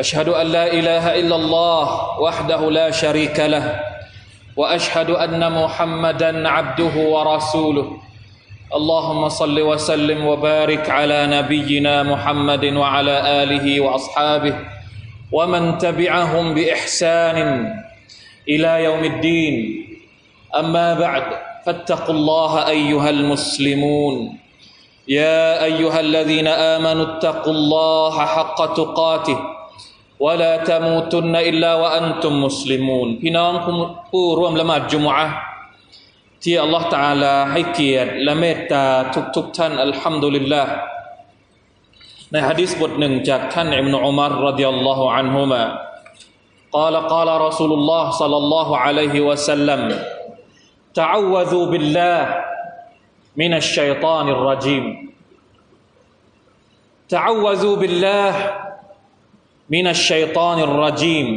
أشهد أن لا إله إلا الله وحده لا شريك له وأشهد أن محمدا عبده ورسوله. اللهم صل وسلم وبارك على نبينا محمد وعلى آله وأصحابه ومن تبعهم بإحسان إلى يوم الدين. أما بعد فاتقوا الله أيها المسلمون. يا أيها الذين آمنوا اتقوا الله حق تقاته. ولا تموتن الا وانتم مسلمون พี่น้องผู้ร่วมละหมาดจุมอะที่อัลลอฮฺตาลาให้เกียรติและเมตตาทุกๆท่านอัลฮัมดุลิลลาห์ในฮะดีษบทหนึ่งจากท่านอิบนุอุมารรดิยัลลอฮุอันฮุมา قال قال رسول الله صلى الله عليه وسلم تعوذوا بالله من الشيطان الرجيم تعوذوا بالله من الشيطان الرجيم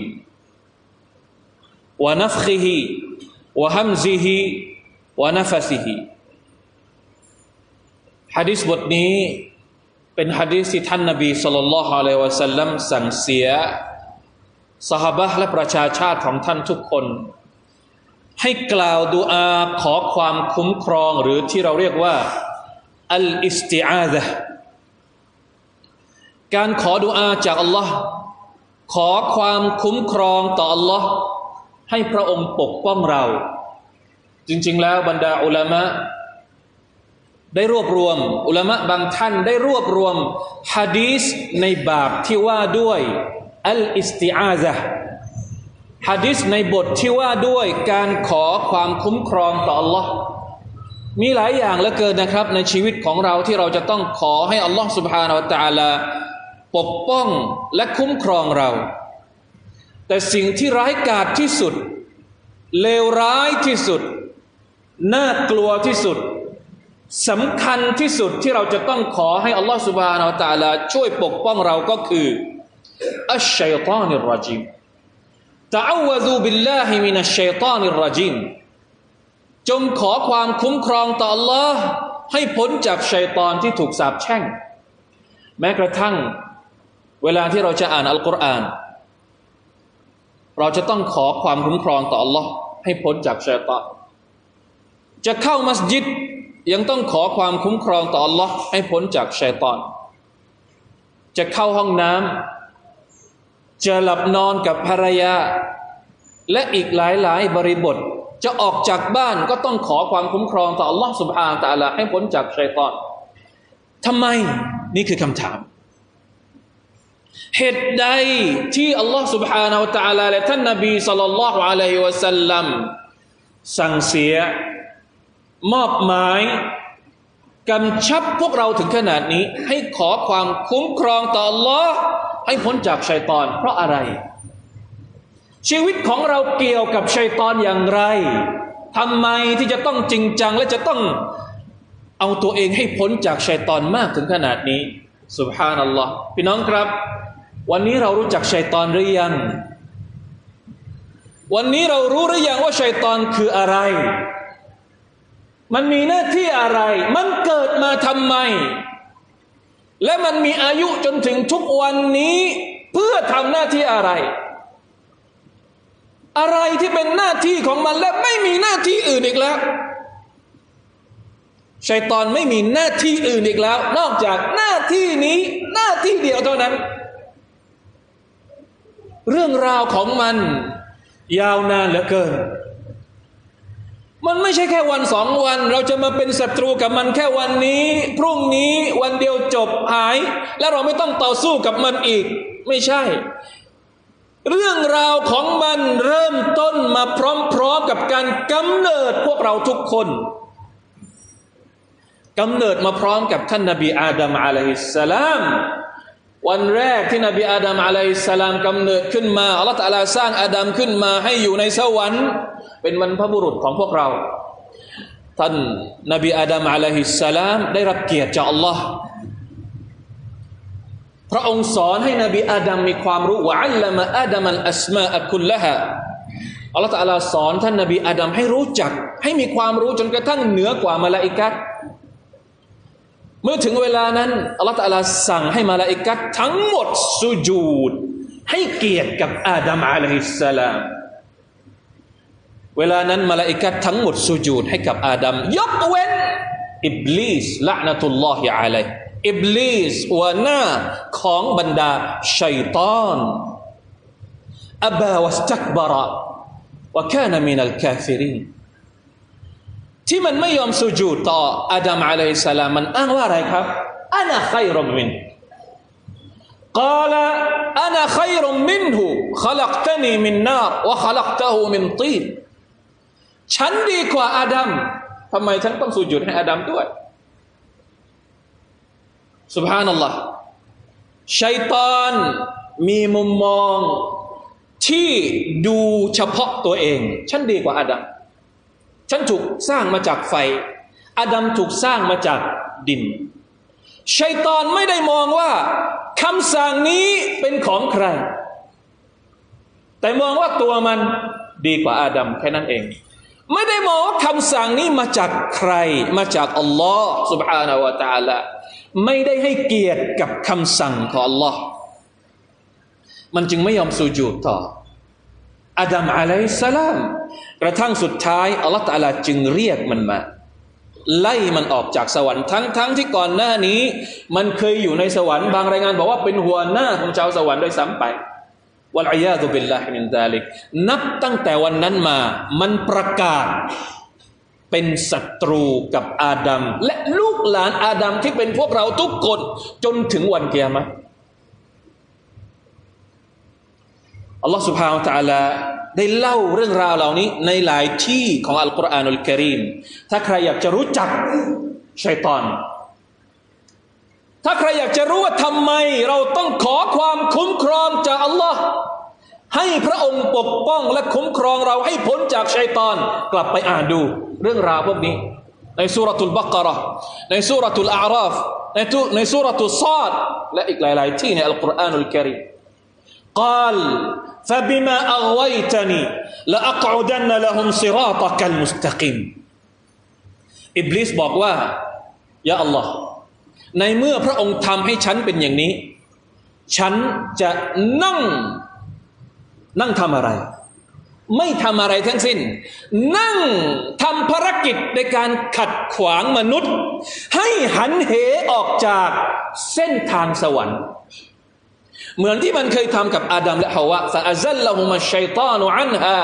ونفخه وهمزه ونفسه ฮะดิษบทนี้เป็นฮะดิษที่ท่านนบีสุลต่านละฮ์อะลัยวะสัลลัมสั่งเสียสหบะและประชาชาติของท่านทุกคน ให้กล่าวดูอาขอความคุ้มครองหรือที่เราเรียกว่าอัลอิสติอาซะ การขอดุอาจากอัลลอฮ์ขอความคุ้มครองต่ออัลลอฮ์ให้พระองค์ปกป้องเรา จริงๆแล้วบรรดาอุลามะได้รวบรวม อุลามะบางท่านได้รวบรวมฮะดีสในบาปที่ว่าด้วยอัลอิสติอาซะฮะดีสในบทที่ว่าด้วยการขอความคุ้มครองต่ออัลลอฮ์มีหลายอย่างเหลือเกินนะครับ ในชีวิตของเราที่เราจะต้องขอให้อัลลอฮ์ سبحانه และ تعالى ปกป้องและคุ้มครองเรา แต่สิ่งที่ร้ายกาจที่สุด เลวร้ายที่สุด น่ากลัวที่สุดสำคัญที่สุดที่เราจะต้องขอให้อัลลอฮฺسبحانه وتعالى ช่วยปกป้องเราก็คือالشيطان الرجيم تعوذ بالله من الشيطان الرجيم จงขอความคุ้มครองต่อ Allah ให้พ้นจากชัยตอนที่ถูกสาปแช่ง แม้กระทั่ง เวลาที่เราจะอ่านอัลกุรอาน เราจะต้องขอความคุ้มครองต่อ Allah ให้พ้นจากชัยตอนจะเข้ามัสยิดยังต้องขอความคุ้มครองต่อ Allah ให้พ้นจากชัยตอน จะเข้าห้องน้ำจะหลับนอนกับภรรยา และอีกหลายหลายบริบท จะออกจากบ้านก็ต้องขอความคุ้มครองต่อ Allah สุบฮานตะลาให้พ้นจากชัยตอนทำไมนี่คือคำถาม เหตุใดที่อัลลอฮ์ سبحانه และ تعالى และท่านนบีสัลลัลลอฮุอะลัยฮิวะสัลลัมสั่งเสียมอบหมายกำชับพวกเราถึงขนาดนี้ ให้ขอความคุ้มครองต่อ Allah ให้พ้นจากชัยตอน เพราะอะไร ชีวิตของเราเกี่ยวกับชัยตอนอย่างไรทำไมที่จะต้องจริงจัง และจะต้องเอาตัวเองให้พ้นจากชัยตอนมากถึงขนาดนี้สุบฮานัลลอฮ์พี่น้องครับ วันนี้เรารู้จักชัยตอนหรือยัง วันนี้เรารู้หรือยังว่าชัยตอนคืออะไร มันมีหน้าที่อะไร มันเกิดมาทำไม และมันมีอายุจนถึงทุกวันนี้เพื่อทำหน้าที่อะไร อะไรที่เป็นหน้าที่ของมันและไม่มีหน้าที่อื่นอีกแล้วชัยตอนไม่มีหน้าที่อื่นอีกแล้ว นอกจากหน้าที่นี้หน้าที่เดียวเท่านั้น เรื่องราวของมัน ยาวนานเหลือเกิน มันไม่ใช่แค่วันสองวัน เราจะมาเป็นศัตรูกับมันแค่วันนี้ พรุ่งนี้วันเดียวจบหาย แล้วเราไม่ต้องต่อสู้กับมันอีก ไม่ใช่ เรื่องราวของมันเริ่มต้นมาพร้อมๆกับการกำเนิดพวกเราทุกคนกำเนิดมาพร้อมกับท่านนบีอาดัมอะลัยฮิสสลาม วันแรกที่นบีอาดัมอะลัยสลามกำเนิดขึ้นมาอัลลอฮฺตะลาสร้างอาดัมขึ้นมาให้อยู่ในสวรรค์ เป็นบรรพบุรุษของพวกเรา ท่านนบีอาดัมอะลัยฮิสลามได้รับเกียรติจากอัลลอฮ์พระองค์สอนให้นบีอาดัมมีความรู้ว่าอัลลมะอาดัมัลอัสมาอักุลละฮะอัลลอฮฺตะลาสอนท่านนบีอาดัมให้รู้จัก ให้มีความรู้จนกระทั่งเหนือกว่ามาลาอิกัต มื่อถึงเวลานั้นอัลลอฮฺตะลาสั่งให้มาลาอิกัตทั้งหมดสุญูดให้เกียรติกับอาดัมอะลัยฮิสสลามเวลานั้นมาลาอิกัตทั้งหมดสุญูดให้กับอาดัมยกเว้นอิบลิสละนะตุลลอฮิอะลัยอิบลิสหัวหน้าของบรรดาชัยตอนอบาวัสตักบาระวะกานะมินัลกาฟิริน ที่มันไม่ยอมสุญูต่ออาดัมอะลัยสลามมันอ้างว่าอะไรครับอานาไครรมินกาลอานาไครมินหูขลักตนีมินนาบวะขลักตะหูมนตีฉันดีกว่าอาดัมทำไมฉันต้องสุญูดให้อาดัมด้วยสุบฮานัลลอชัยตอนมีมุมมองที่ดูเฉพาะตัวเอง ฉันดีกว่าอาดัม ฉันถูกสร้างมาจากไฟ อาดัมถูกสร้างมาจากดิน ชัยตอนไม่ได้มองว่าคำสั่งนี้เป็นของใคร แต่มองว่าตัวมันดีกว่าอาดัมแค่นั้นเอง ไม่ได้มองว่าคำสั่งนี้มาจากใคร มาจากอัลลอฮ์ سبحانه และ تعالى ไม่ได้ให้เกียรติกับคำสั่งของอัลลอฮ์มันจึงไม่ยอมสูญูดต่อ อาดัม عليه السلام กระทั่งสุดท้ายอัลลอฮ์ تعالى จึงเรียกมันมา ไล่มันออกจากสวรรค์ทั้งทั้งที่ก่อนหน้านี้ มันเคยอยู่ในสวรรค์บางรายงานบอกว่าเป็นหัวหน้าของชาวสวรรค์โดยซ้ำไปวัลอียาตุบิลลาฮิมินซาลิกนับตั้งแต่วันนั้นมา มันประกาศเป็นศัตรูกับอาดัมและลูกหลานอาดัมที่เป็นพวกเราทุกคนจนถึงวันเกียรติ อัลลอฮ์สุบฮาวตะลาได้เล่าเรื่องราวเหล่านี้ในหลายที่ของอัลกุรอานุลกิริมถ้าใครอยากจะรู้จักชัยตอน ถ้าใครอยากจะรู้ว่าทำไมเราต้องขอความคุ้มครองจากอัลลอฮ์ให้พระองค์ปกป้องและคุ้มครองเราให้พ้นจากชัยตอน กลับไปอ่านดูเรื่องราวพวกนี้ ในสุรทูลบักระในสุรทูลอาราฟในในสุรทูลซาดและอีกหลาย ๆ ที่ในอัลกุรอานุลกิริม قال فبما أغويتني لأقعدن لهم صراطك المستقيم อิบลิสบอกว่ายาอัลลอฮ์ในเมื่อพระองค์ทำให้ฉันเป็นอย่างนี้ ฉันจะนั่ง นั่งทำอะไร ไม่ทำอะไรทั้งสิ้น นั่งทำภารกิจในการขัดขวางมนุษย์ ให้หันเหออกจากเส้นทางสวรรค์ เหมือนที่มันเคยทำกับอาดัมและฮาวะฟาอัซัลละฮุมัชชัยตานุอันฮา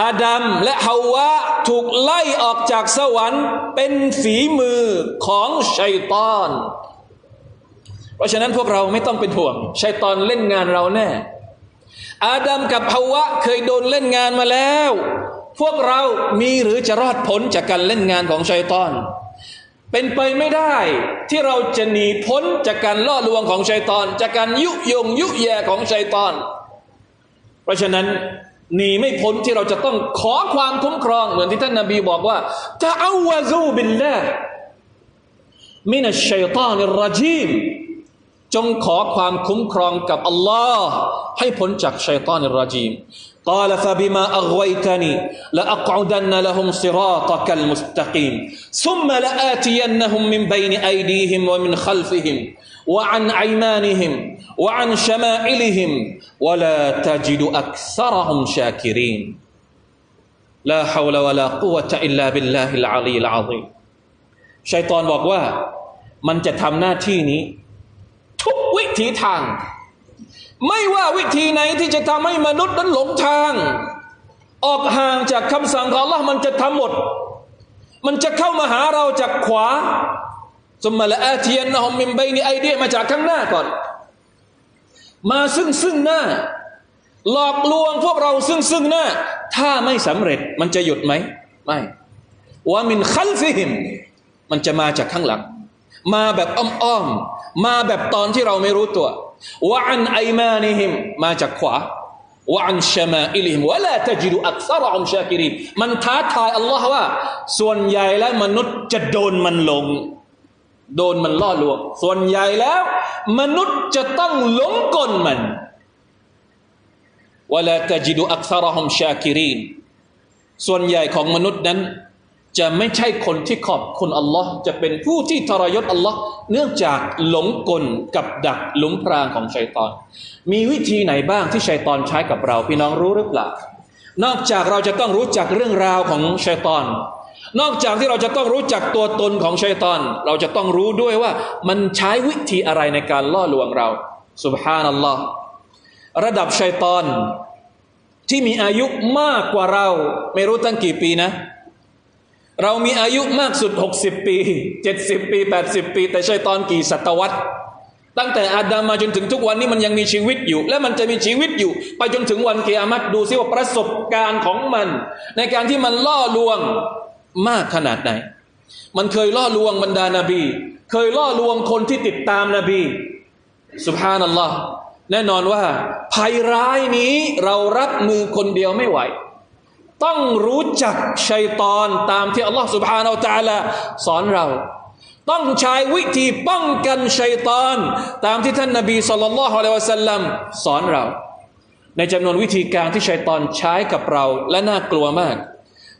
อาดัมและฮาวะถูกไล่ออกจากสวรรค์เป็นฝีมือของชัยตอน เพราะฉะนั้นพวกเราไม่ต้องเป็นห่วงชัยตอนเล่นงานเราแน่ อาดัมกับฮาวะเคยโดนเล่นงานมาแล้ว พวกเรามีหรือจะรอดพ้นจากการเล่นงานของชัยตอน เป็นไปไม่ได้ที่เราจะหนีพ้นจากการล่อลวงของชัยตอน จากการยุยงยุแยของชัยตอน เพราะฉะนั้นหนีไม่พ้นที่เราจะต้องขอความคุ้มครอง เหมือนที่ท่านนาบีบอกว่าจะอาวาซูบิลละมินัชชัยตานิรจีมจงขอความคุ้มครองกับอัลลอฮ์ให้พ้นจากชัยตานิรจีม قال فبما أغويتني لأقعدن لهم صراطك المستقيم. ثم لآتينهم من بين أيديهم ومن خلفهم وعن أيمانهم وعن شمائلهم ولا تجد أكثرهم شاكرين. لا حول ولا قوة إلا بالله العلي العظيم. ชัยตอนบอกว่ามันจะทำหน้าที่นี้ ทุกวิถีทาง ไม่ว่าวิธีไหนที่จะทำให้มนุษย์นั้นหลงทาง ออกห่างจากคำสั่งของ Allah มันจะทำหมด มันจะเข้ามาหาเราจากขวาثم لآتينهم من بين أيديهم มาจากข้างหน้าก่อน มาซึ่งซึ่งหน้า หลอกลวงพวกเราซึ่งซึ่งหน้า ถ้าไม่สำเร็จมันจะหยุดไหม ไม่ ومن خلفهم มันจะมาจากข้างหลัง มาแบบอ้อม มาแบบตอนที่เราไม่รู้ตัวوعن أيمانهم มาจากขวา وعن شمائلهم ولا تجد أكثرهم شاكرينมันท้าทายอัลลอฮ์ว่า ส่วนใหญ่แล้วมนุษย์จะโดนมันลง โดนมันล่อลวง ส่วนใหญ่แล้ว มนุษย์จะต้องหลงกลมันวะลาตจิดุอักษรอมชาคิรีส่วนใหญ่ของมนุษย์นั้น จะไม่ใช่คนที่ขอบคุณอัลลอฮ์จะเป็นผู้ที่ทรยศอัลลอฮ์เนื่องจากหลงกลกับดักหลุมพรางของชัยตอน มีวิธีไหนบ้างที่ชัยตอนใช้กับเรา พี่น้องรู้หรือเปล่านอกจากเราจะต้องรู้จักเรื่องราวของชัยตอน นอกจากที่เราจะต้องรู้จักตัวตนของชัยตอน เราจะต้องรู้ด้วยว่ามันใช้วิธีอะไรในการล่อลวงเราสุบฮานัลลอฮ์ระดับชัยตอน ที่มีอายุมากกว่าเรา ไม่รู้ตั้งกี่ปีนะ เรามีอายุมากสุด 60 ปี 70 ปี 80 ปี แต่ชัยตอนกี่ศตวรรษ ตั้งแต่อาดัมมาจนถึงทุกวันนี้มันยังมีชีวิตอยู่ และมันจะมีชีวิตอยู่ ไปจนถึงวันเกียรติดูซิว่าประสบการณ์ของมัน ในการที่มันล่อลวงมากขนาดไหน มันเคยล่อลวงบรรดานาบี เคยล่อลวงคนที่ติดตามนาบีสุบฮานัลลอฮ์แน่นอนว่าภัยร้ายนี้เรารับมือคนเดียวไม่ไหว ต้องรู้จักชัยตอนตามที่อัลลอฮฺ سبحانه และ تعالى สอนเรา ต้องใช้วิธีป้องกันชัยตอน ตามที่ท่านนบีสุลต่านละฮ์อะลัยวะสัลลัมสอนเรา ในจำนวนวิธีการที่ชัยตอนใช้กับเราและน่ากลัวมาก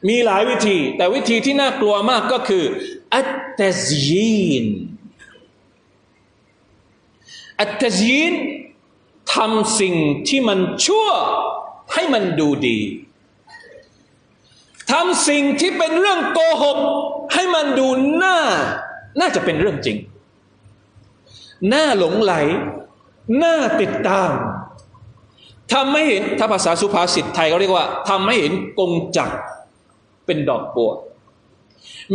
มีหลายวิธี แต่วิธีที่น่ากลัวมากก็คืออัตตซยีนอัตตซยีนทำสิ่งที่มันชั่วให้มันดูดี ทำสิ่งที่เป็นเรื่องโกหก ให้มันดูน่าน่าจะเป็นเรื่องจริงน่าหลงไหลน่าติดตามทำไม่เห็นถ้าภาษาสุภาษิตไทยเขาเรียกว่าทำให้เห็นกงจักเป็นดอกบัว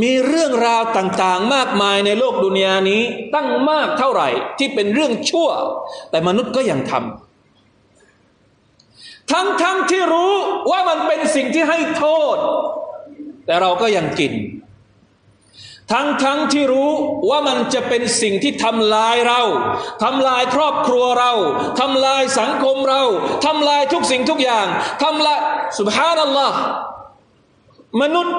มีเรื่องราวต่างๆ มากมายในโลกดุนยานี้ตั้งมากเท่าไหร่ที่เป็นเรื่องชั่ว แต่มนุษย์ก็ยังทำ ทั้งๆทที่รู้ว่ามันเป็นสิ่งที่ให้โทษ แต่เราก็ยังกิน ทั้งๆทที่รู้ว่ามันจะเป็นสิ่งที่ทำลายเราทำลายครอบครัวเราทำลายสังคมเราทำลายทุกสิ่งทุกอย่างทำลายสุบฮานัลลอฮ์มนุษย์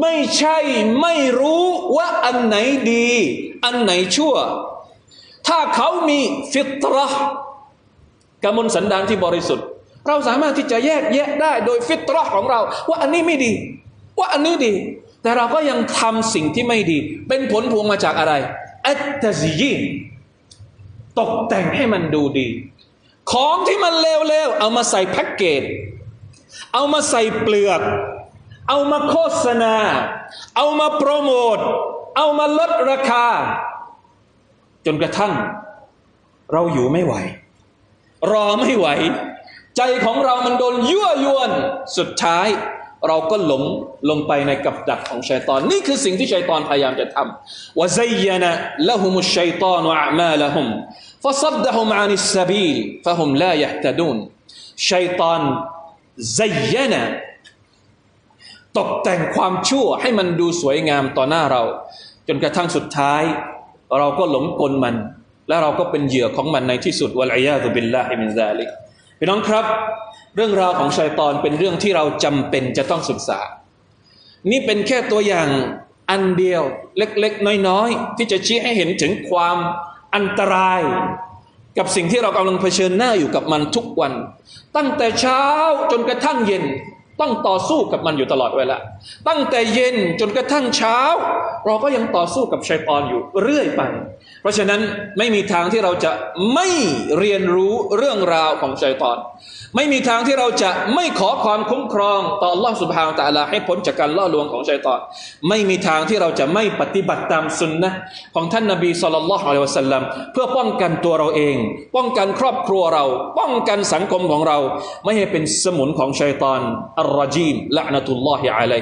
ไม่ใช่ไม่รู้ว่าอันไหนดี อันไหนชั่ว ถ้าเขามีฟิตรห์กมลสันดานที่บริสุทธิ์ เราสามารถที่จะแยกแยะได้โดยฟิตรห์ของเรา ว่าอันนี้ไม่ดี ว่าอันนี้ดี แต่เราก็ยังทำสิ่งที่ไม่ดี เป็นผลพวงมาจากอะไรอัตตซียีตกแต่งให้มันดูดี ของที่มันเลวๆเอามาใส่แพ็กเกจเอามาใส่เปลือก เอามาโฆษณา เอามาโปรโมทเอามาลดราคา จนกระทั่ง เราอยู่ไม่ไหว รอไม่ไหว ใจของเรามันโดนยั่วยวนสุดท้าย เราก็หลงลงไปในกับดักของชัยตอน นี่คือสิ่งที่ชัยตอนพยายามจะทำวะซยนะละหุมุชัยตอนวะอามาละหุมฟะซับดะหุมอานิสซาบีลฟะหุมลายะตดูนชัยตอนซยนะตกแต่งความชั่วให้มันดูสวยงามต่อหน้าเรา จนกระทั่งสุดท้าย เราก็หลงกลมัน และเราก็เป็นเหยื่อของมันในที่สุดวัลัยยาตุบิลลาฮิมินซาลิก พี่น้องครับ เรื่องราวของชัยตอนเป็นเรื่องที่เราจำเป็นจะต้องศึกษา นี่เป็นแค่ตัวอย่างอันเดียวเล็กๆ น้อยๆ ที่จะชี้ให้เห็นถึงความอันตราย กับสิ่งที่เรากำลังเผชิญหน้าอยู่กับมันทุกวัน ตั้งแต่เช้าจนกระทั่งเย็นต้องต่อสู้กับมันอยู่ตลอดเวลาตั้งแต่เย็นจนกระทั่งเช้า เราก็ยังต่อสู้กับชัยปอนอยู่เรื่อยไป เพราะฉะนั้นไม่มีทางที่เราจะไม่เรียนรู้เรื่องราวของชัยปอนไม่มีทางที่เราจะไม่ขอความคุ้มครองต่อ Allah سبحانه และ تعالى ให้พ้นจากการล่อลวงของชัยตอนไม่มีทางที่เราจะไม่ปฏิบัติตามสุนนะของท่านนบีสุลต่านละฮ์อะลัยวะสัลลัมเพื่อป้องกันตัวเราเอง ป้องกันครอบครัวเรา ป้องกันสังคมของเรา ไม่ให้เป็นสมุนของชัยตอนอัลรจีมละนะตุลลอฮิอะลัย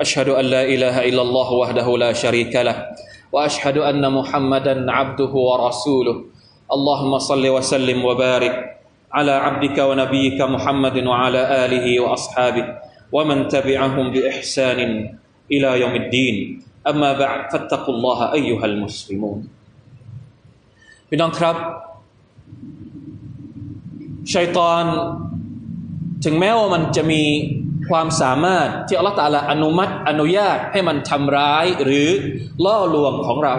أشهد أن لا إله إلا الله وحده لا شريك له وأشهد أن محمدا عبده ورسوله. اللهم صل وسلم وبارك على عبدك ونبيك محمد وعلى آله وأصحابه ومن تبعهم بإحسان إلى يوم الدين. أما بعد فاتقوا الله أيها المسلمون. พี่น้องครับชัยตอนถึงแม้ว่ามันจะมี ความสามารถที่อัลลอฮฺตาลาอนุมัติอนุญาตให้มันทำร้ายหรือล่อลวงของเรา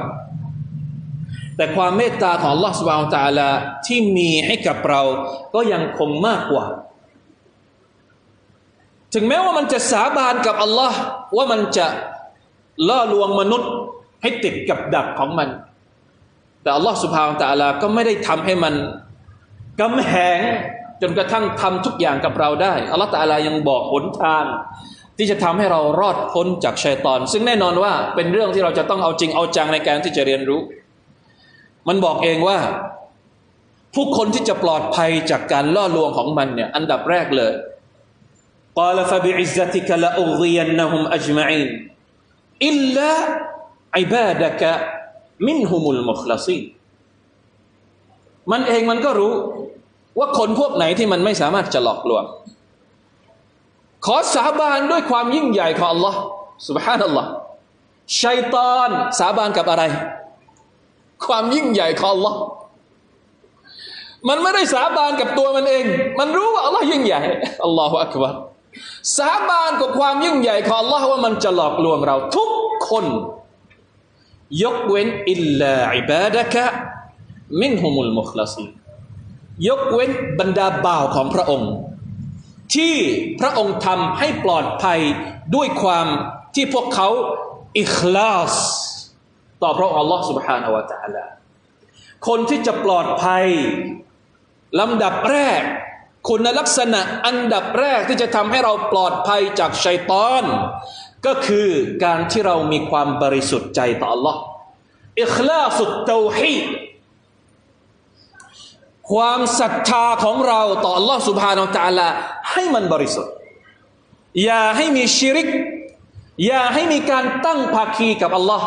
แต่ความเมตตาของอัลลอฮฺสุบานตาลาที่มีให้กับเราก็ยังคงมากกว่า ถึงแม้ว่ามันจะสาบานกับอัลลอฮ์ว่ามันจะล่อลวงมนุษย์ให้ติดกับดักของมัน แต่อัลลอฮ์สุบฮานตะลาก็ไม่ได้ทำให้มันกำแหง จนกระทั่งทำทุกอย่างกับเราได้อัลลอฮฺตาลายังบอกหนทาง ที่จะทำให้เรารอดพ้นจากชัยตอน ซึ่งแน่นอนว่าเป็นเรื่องที่เราจะต้องเอาจริงเอาจังในการที่จะเรียนรู้ มันบอกเองว่า ผู้คนที่จะปลอดภัยจากการล่อลวงของมันเนี่ยอันดับแรกเลยกล่าวฟะบิอิซติกะละอุรียันนะฮุมอัจมาอินอิลลาอิบาดะกะมินฮุมุลมุคลาซีมันเองมันก็รู้ ว่าคนพวกไหนที่มันไม่สามารถจะหลอกลวง ขอสาบานด้วยความยิ่งใหญ่ของ Allah سبحان ชัยตอนสาบานกับอะไร ความยิ่งใหญ่ของ Allah มันไม่ได้สาบานกับตัวมันเอง มันรู้ว่า Allah ยิ่งใหญ่อัลลอฮฺอักบารสาบานกับความยิ่งใหญ่ของ Allah ว่ามันจะหลอกลวงเรา ทุกคน ยกเว้นอิลลาอิบาดะกะมินฮุมุลมุคลาซี ยกเว้นบรรดาบ่าวของพระองค์ ที่พระองค์ทำให้ปลอดภัยด้วยความที่พวกเขาอิคลาส ต่อพระองค์ Allah سبحانه และ تعالى คนที่จะปลอดภัยลำดับแรก คุณลักษณะอันดับแรกที่จะทำให้เราปลอดภัยจากชัยตอน ก็คือการที่เรามีความบริสุทธิ์ใจต่อ Allah อิคลาสุดเตาฮีด ความศรัทธาของเราต่อ Allah سبحانه และ تعالى ให้มันบริสุทธิ์ อย่าให้มีชิริก อย่าให้มีการตั้งภาคีกับ Allah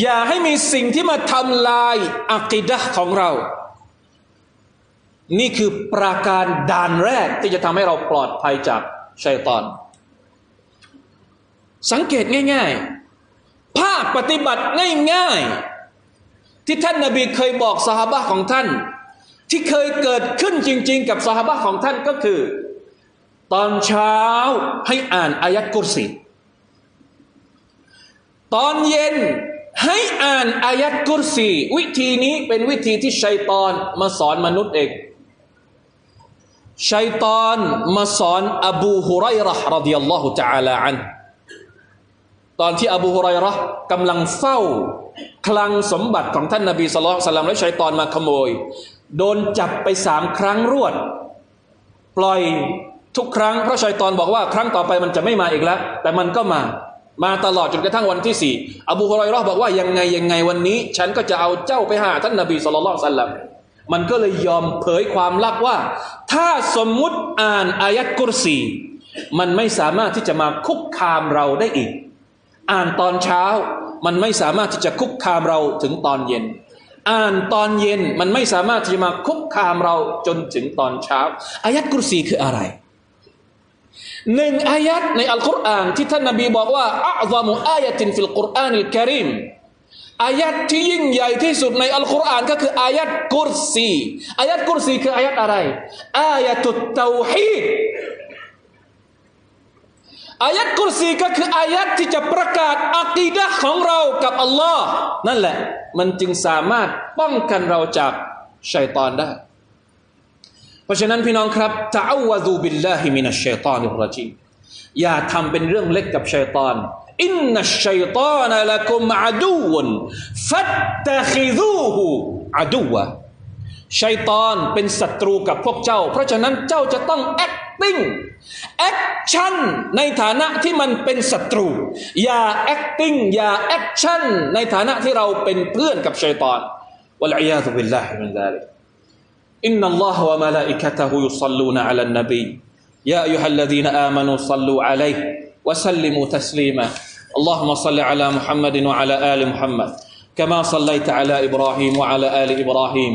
อย่าให้มีสิ่งที่มาทำลายอักิดะของเรา นี่คือปราการด่านแรกที่จะทำให้เราปลอดภัยจากชัยตอน สังเกตง่าย ๆ ภาคปฏิบัติง่ายๆ ที่ท่านนาบีเคยบอกสหบะของท่าน ที่เคยเกิดขึ้นจริง ๆ กับสหบะของท่านก็คือ ตอนเช้าให้อ่านอายัดกุรสีตอนเย็นให้อ่านอายัดกุรซีวิธีนี้เป็นวิธีที่ชัยตอนมาสอนมนุษย์เองชัยตอนมาสอนอบูฮุไรร์รดิยัลลอฮุ تعالى อันตอนที่อบูฮุไรร์กำลังเฝ้าคลังสมบัติของท่านนบีสุลต่านและชัยตอนมาขโมย โดนจับไปสามครั้งรวด ปล่อยทุกครั้งพระชัยตอนบอกว่าครั้งต่อไปมันจะไม่มาอีกแล้ว แต่มันก็มา มาตลอดจนกระทั่งวันที่สี่อบูฮุไรรอบอกว่ายังไงยังไงวันนี้ ฉันก็จะเอาเจ้าไปหาท่านนบีสุลต่านสัลลัมมันก็เลยยอมเผยความลับว่า ถ้าสมมุติอ่านอายัดกุรซีมันไม่สามารถที่จะมาคุกคามเราได้อีก อ่านตอนเช้า มันไม่สามารถที่จะคุกคามเราถึงตอนเย็น อ่านตอนเย็นมันไม่สามารถที่จะมาคุกคามเราจนถึงตอนเช้าอายัดกุรซีคืออะไรหนึ่งอายัดในอัลกุรอานที่ท่านนบีบอกว่าอัลามุอายะตินฟิลกุรอานิลกริมอายัดที่ยิ่งใหญ่ที่สุดในอัลกุรอานก็คืออายัดกุรซีอายัดกุรซีคืออายัดอะไรآية التوحيد อายัดกุรซีก็คืออายัดที่จะประกาศอักีดะของเรากับอัลลอฮ์นั่นแหละ มันจึงสามารถป้องกันเราจากชัยตอนได้ เพราะฉะนั้นพี่น้องครับตะอวะดูบิลลาฮิมินัชชัยตานิรรจีอย่าทำเป็นเรื่องเล็กกับชัยตอนอินนัชชัยตานละกุมอาดูวนฟัตตะคิดูฮูอาดูวะ ชัยตอนเป็นศัตรูกับพวกเจ้า เพราะฉะนั้นเจ้าจะต้อง acting action ในฐานะที่มันเป็นศัตรู อย่า acting อย่า action ในฐานะที่เราเป็นเพื่อนกับชัยตอนวะลัยยาตุบิลลาฮิมินซาลิก إن الله وملائكته يصلون على النبي يا أيها الذين آمنوا صلوا عليه وسلموا تسليما اللهم صل على محمد وعلى آل محمد كما صليت على إبراهيم وعلى آل إبراهيم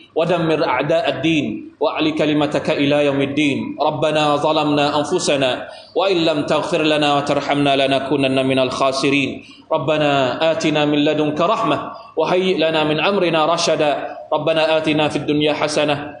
ودمر أعداء الدين وأعل كلمتك إلى يوم الدين. ربنا ظلمنا أنفسنا وإن لم تغفر لنا وترحمنا لنكونن من الخاسرين. ربنا آتنا من لدنك رحمة وهيئ لنا من أمرنا رشدا. ربنا آتنا في الدنيا حسنة